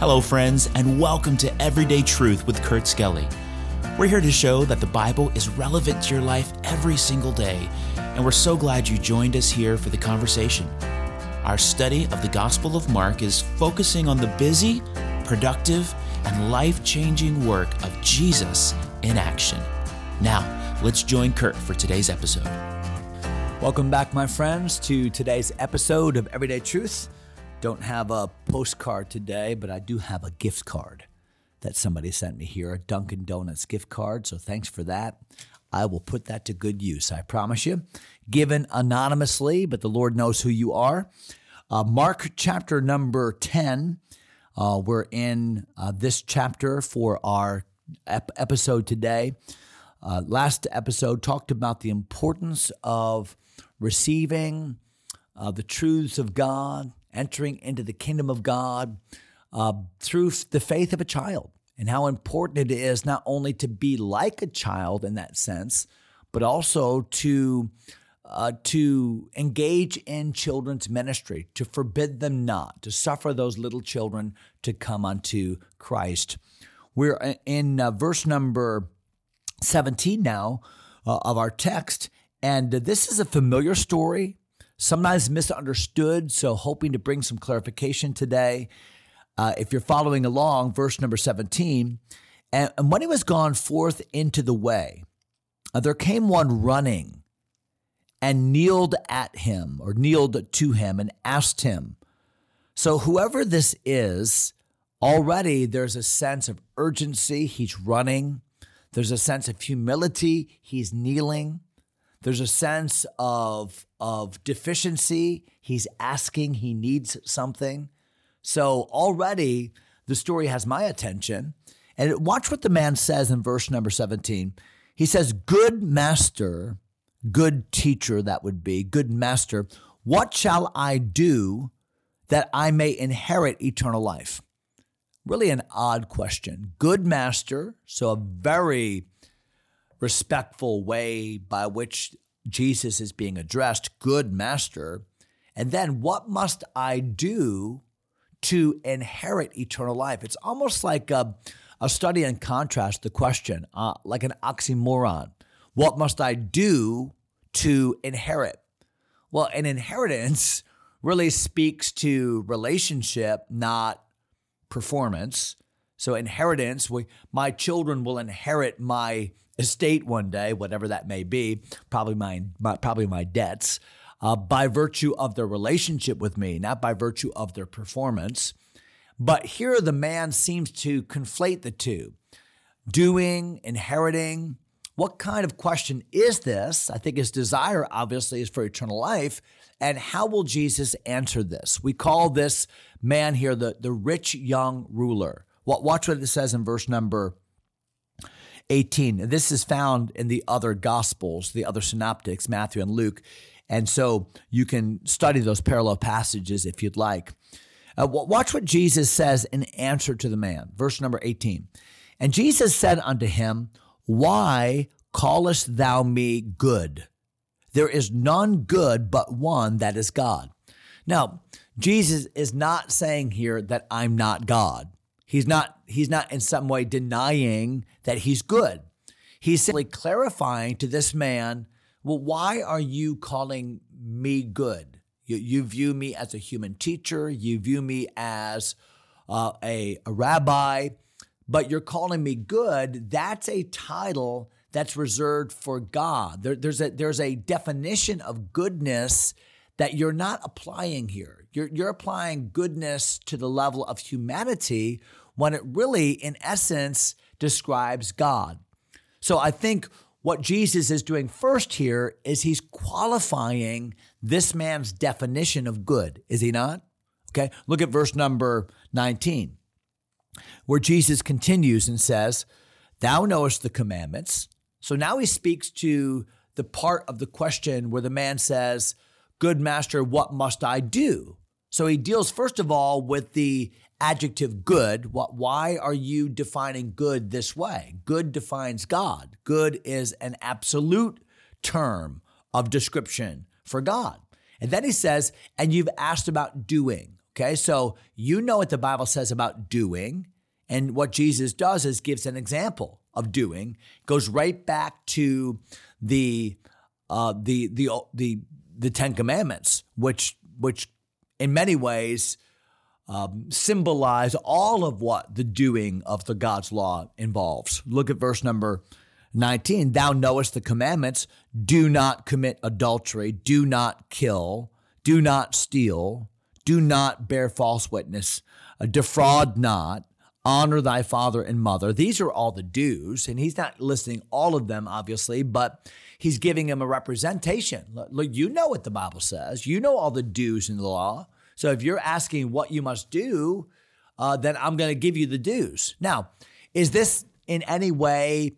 Hello, friends, and welcome to Everyday Truth with Kurt Skelly. We're here to show that the Bible is relevant to your life every single day, and we're so glad you joined us here for the conversation. Our study of the Gospel of Mark is focusing on the busy, productive, and life changing work of Jesus in action. Now, let's join Kurt for today's episode. Welcome back, my friends, to today's episode of Everyday Truth. Don't have a postcard today, but I do have a gift card that somebody sent me here, a Dunkin' Donuts gift card. So thanks for that. I will put that to good use, I promise you. Given anonymously, but the Lord knows who you are. Uh, Mark chapter number 10. Uh, we're in uh, this chapter for our ep- episode today. Uh, last episode talked about the importance of receiving uh, the truths of God, entering into the kingdom of God uh, through the faith of a child, and how important it is not only to be like a child in that sense, but also to uh, to engage in children's ministry, to forbid them not, to suffer those little children to come unto Christ. We're in uh, verse number 17 now uh, of our text, and this is a familiar story sometimes misunderstood. So, hoping to bring some clarification today. Uh, if you're following along, verse number 17, and, and when he was gone forth into the way, uh, there came one running and kneeled at him or kneeled to him and asked him. So, whoever this is, already there's a sense of urgency. He's running, there's a sense of humility. He's kneeling. There's a sense of, of deficiency. He's asking, he needs something. So already the story has my attention. And watch what the man says in verse number 17. He says, Good master, good teacher, that would be, good master, what shall I do that I may inherit eternal life? Really an odd question. Good master, so a very respectful way by which Jesus is being addressed, good master. And then what must I do to inherit eternal life? It's almost like a, a study in contrast, the question, uh, like an oxymoron. What must I do to inherit? Well, an inheritance really speaks to relationship, not performance. So, inheritance, we, my children will inherit my estate one day, whatever that may be, probably my, my probably my debts, uh, by virtue of their relationship with me, not by virtue of their performance. But here the man seems to conflate the two doing, inheriting. What kind of question is this? I think his desire, obviously, is for eternal life. And how will Jesus answer this? We call this man here the, the rich young ruler. Watch what it says in verse number 18. This is found in the other gospels, the other synoptics, Matthew and Luke. And so you can study those parallel passages if you'd like. Uh, watch what Jesus says in answer to the man. Verse number 18. And Jesus said unto him, Why callest thou me good? There is none good but one that is God. Now, Jesus is not saying here that I'm not God. He's not he's not in some way denying that he's good. He's simply clarifying to this man, well, why are you calling me good? You, you view me as a human teacher, you view me as uh, a, a rabbi, but you're calling me good. That's a title that's reserved for God. There, there's a there's a definition of goodness that you're not applying here. You're, you're applying goodness to the level of humanity when it really, in essence, describes God. So I think what Jesus is doing first here is he's qualifying this man's definition of good, is he not? Okay, look at verse number 19, where Jesus continues and says, Thou knowest the commandments. So now he speaks to the part of the question where the man says, Good master, what must I do? So he deals, first of all, with the adjective good. What, why are you defining good this way? Good defines God. Good is an absolute term of description for God. And then he says, and you've asked about doing. Okay, so you know what the Bible says about doing, and what Jesus does is gives an example of doing. Goes right back to the uh, the the the the Ten Commandments, which which in many ways um, symbolize all of what the doing of the God's law involves. Look at verse number 19. Thou knowest the commandments. Do not commit adultery, do not kill, do not steal, do not bear false witness, uh, defraud not, honor thy father and mother. These are all the do's, and he's not listing all of them, obviously, but he's giving him a representation. Look, you know what the Bible says, you know all the do's in the law. So if you're asking what you must do, uh, then I'm going to give you the do's. Now, is this in any way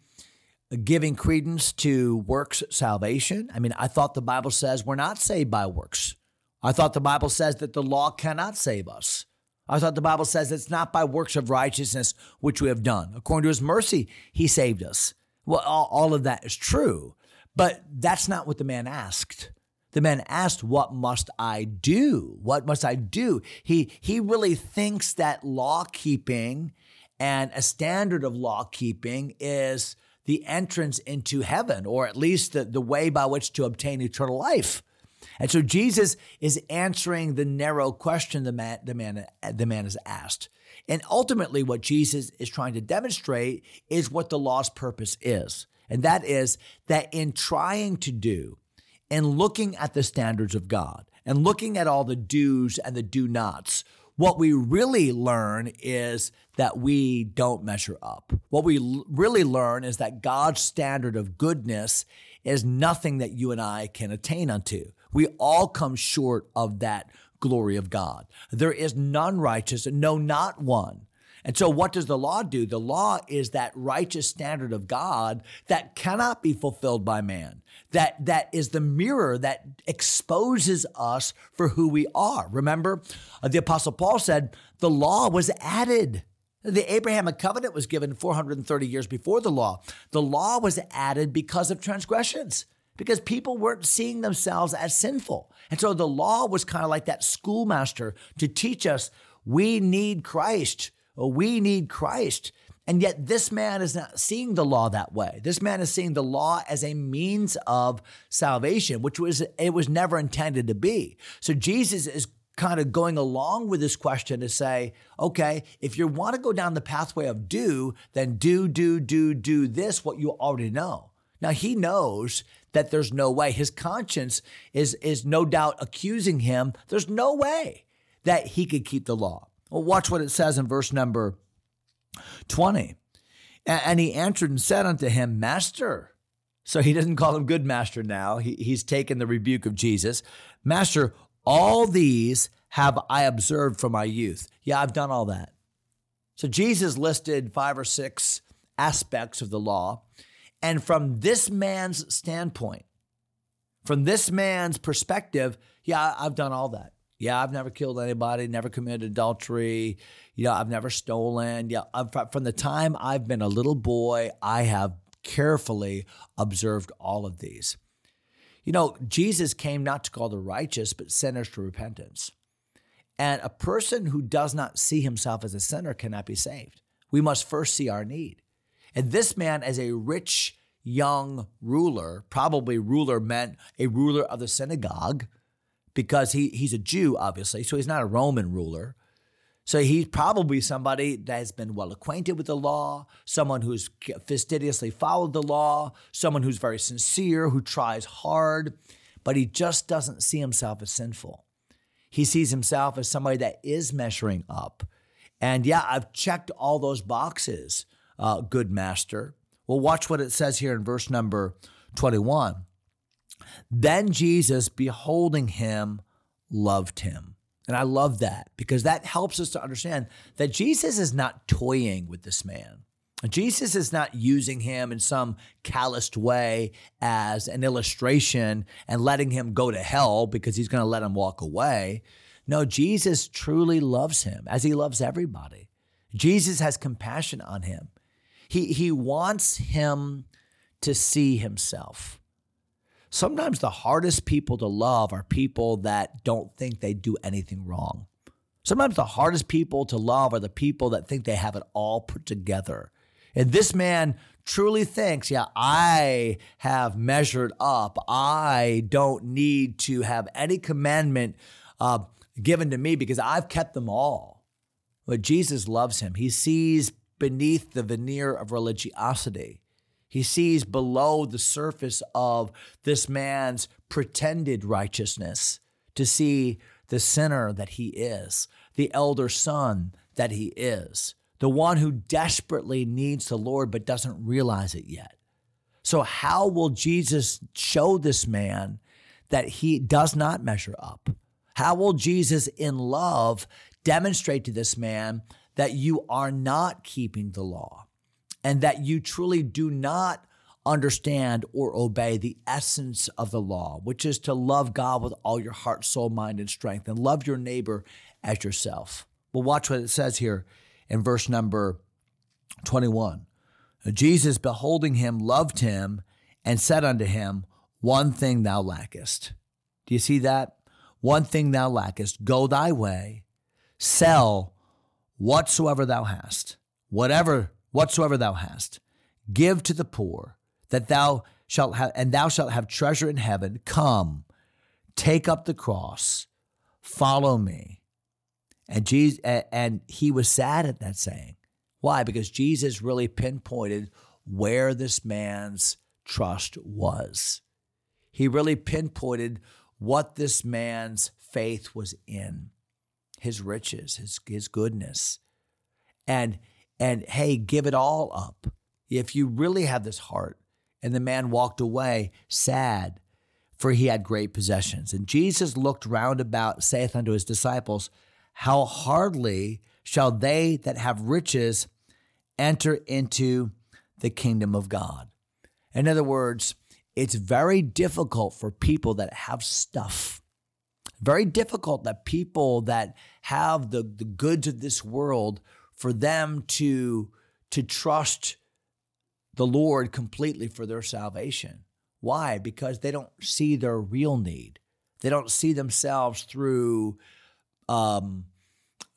giving credence to works salvation? I mean, I thought the Bible says we're not saved by works. I thought the Bible says that the law cannot save us. I thought the Bible says it's not by works of righteousness which we have done. According to his mercy, he saved us. Well, all, all of that is true, but that's not what the man asked. The man asked, What must I do? What must I do? He, he really thinks that law keeping and a standard of law keeping is the entrance into heaven, or at least the, the way by which to obtain eternal life. And so Jesus is answering the narrow question the man, the man, the man has asked. And ultimately, what Jesus is trying to demonstrate is what the law's purpose is. And that is that in trying to do and looking at the standards of God and looking at all the do's and the do nots, what we really learn is that we don't measure up. What we l- really learn is that God's standard of goodness is nothing that you and I can attain unto. We all come short of that glory of God. There is none righteous, no, not one. And so, what does the law do? The law is that righteous standard of God that cannot be fulfilled by man. That that is the mirror that exposes us for who we are. Remember, uh, the Apostle Paul said the law was added. The Abrahamic covenant was given 430 years before the law. The law was added because of transgressions because people weren't seeing themselves as sinful. And so the law was kind of like that schoolmaster to teach us we need Christ. We need Christ. And yet, this man is not seeing the law that way. This man is seeing the law as a means of salvation, which was it was never intended to be. So Jesus is kind of going along with this question to say, okay, if you want to go down the pathway of do, then do, do, do, do this, what you already know. Now he knows that there's no way. His conscience is, is no doubt accusing him. There's no way that he could keep the law. Well, watch what it says in verse number 20. And he answered and said unto him, Master. So he doesn't call him good master now. He, he's taken the rebuke of Jesus. Master, all these have I observed from my youth. Yeah, I've done all that. So Jesus listed five or six aspects of the law. And from this man's standpoint, from this man's perspective, yeah, I've done all that. Yeah, I've never killed anybody, never committed adultery. You know, I've never stolen. Yeah, I've, from the time I've been a little boy, I have carefully observed all of these. You know, Jesus came not to call the righteous, but sinners to repentance. And a person who does not see himself as a sinner cannot be saved. We must first see our need. And this man, as a rich young ruler, probably ruler meant a ruler of the synagogue, because he, he's a Jew, obviously, so he's not a Roman ruler. So he's probably somebody that has been well acquainted with the law, someone who's fastidiously followed the law, someone who's very sincere, who tries hard, but he just doesn't see himself as sinful. He sees himself as somebody that is measuring up. And yeah, I've checked all those boxes uh, good master. Well, watch what it says here in verse number 21. Then Jesus, beholding him, loved him. And I love that because that helps us to understand that Jesus is not toying with this man. Jesus is not using him in some calloused way as an illustration and letting him go to hell because he's going to let him walk away. No, Jesus truly loves him as he loves everybody. Jesus has compassion on him. He, he wants him to see himself. Sometimes the hardest people to love are people that don't think they do anything wrong. Sometimes the hardest people to love are the people that think they have it all put together. And this man truly thinks, yeah, I have measured up. I don't need to have any commandment uh, given to me because I've kept them all. But Jesus loves him. He sees beneath the veneer of religiosity. He sees below the surface of this man's pretended righteousness to see the sinner that he is, the elder son that he is, the one who desperately needs the Lord but doesn't realize it yet. So, how will Jesus show this man that he does not measure up? How will Jesus, in love, demonstrate to this man that you are not keeping the law and that you truly do not understand or obey the essence of the law, which is to love God with all your heart, soul, mind, and strength, and love your neighbor as yourself? Well, watch what it says here in verse number 21. Jesus, beholding him, loved him and said unto him, One thing thou lackest. Do you see that? One thing thou lackest. Go thy way, sell whatsoever thou hast, whatever, whatsoever thou hast, give to the poor, that thou shalt have, and thou shalt have treasure in heaven. Come, take up the cross, follow me. And Jesus, and he was sad at that saying. Why? Because Jesus really pinpointed where this man's trust was. He really pinpointed what this man's faith was in his riches, his, his goodness. And, and hey, give it all up. If you really have this heart, and the man walked away sad, for he had great possessions. And Jesus looked round about, saith unto his disciples, how hardly shall they that have riches enter into the kingdom of God. In other words, it's very difficult for people that have stuff. Very difficult that people that have the, the goods of this world for them to, to trust the Lord completely for their salvation. Why? Because they don't see their real need. They don't see themselves through um,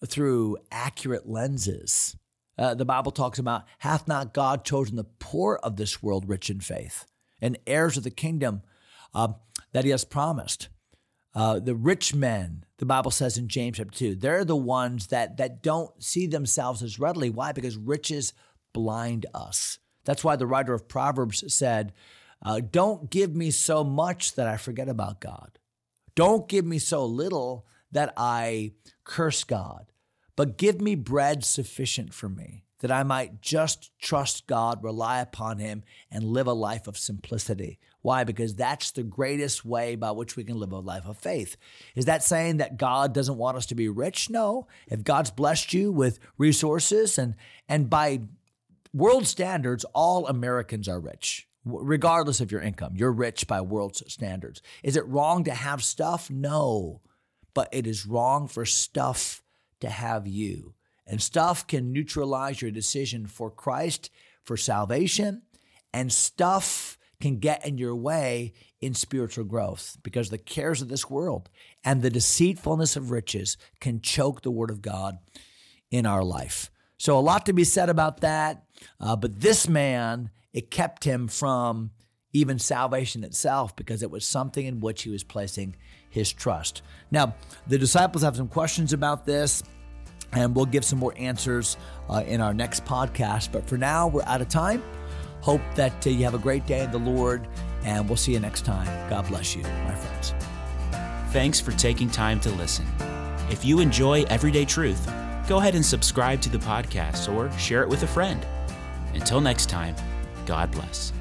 through accurate lenses. Uh, the Bible talks about, hath not God chosen the poor of this world rich in faith and heirs of the kingdom uh, that he has promised? Uh, the rich men, the Bible says in James chapter 2, they're the ones that, that don't see themselves as readily. Why? Because riches blind us. That's why the writer of Proverbs said, uh, Don't give me so much that I forget about God. Don't give me so little that I curse God, but give me bread sufficient for me, that I might just trust God, rely upon Him, and live a life of simplicity. Why? Because that's the greatest way by which we can live a life of faith. Is that saying that God doesn't want us to be rich? No. If God's blessed you with resources and and by world standards, all Americans are rich regardless of your income. You're rich by world standards. Is it wrong to have stuff? No but it is wrong for stuff to have you. And stuff can neutralize your decision for Christ, for salvation, and stuff can get in your way in spiritual growth because the cares of this world and the deceitfulness of riches can choke the word of God in our life. So, a lot to be said about that. Uh, but this man, it kept him from even salvation itself because it was something in which he was placing his trust. Now, the disciples have some questions about this, and we'll give some more answers uh, in our next podcast. But for now, we're out of time. Hope that uh, you have a great day in the Lord, and we'll see you next time. God bless you, my friends. Thanks for taking time to listen. If you enjoy Everyday Truth, go ahead and subscribe to the podcast or share it with a friend. Until next time, God bless.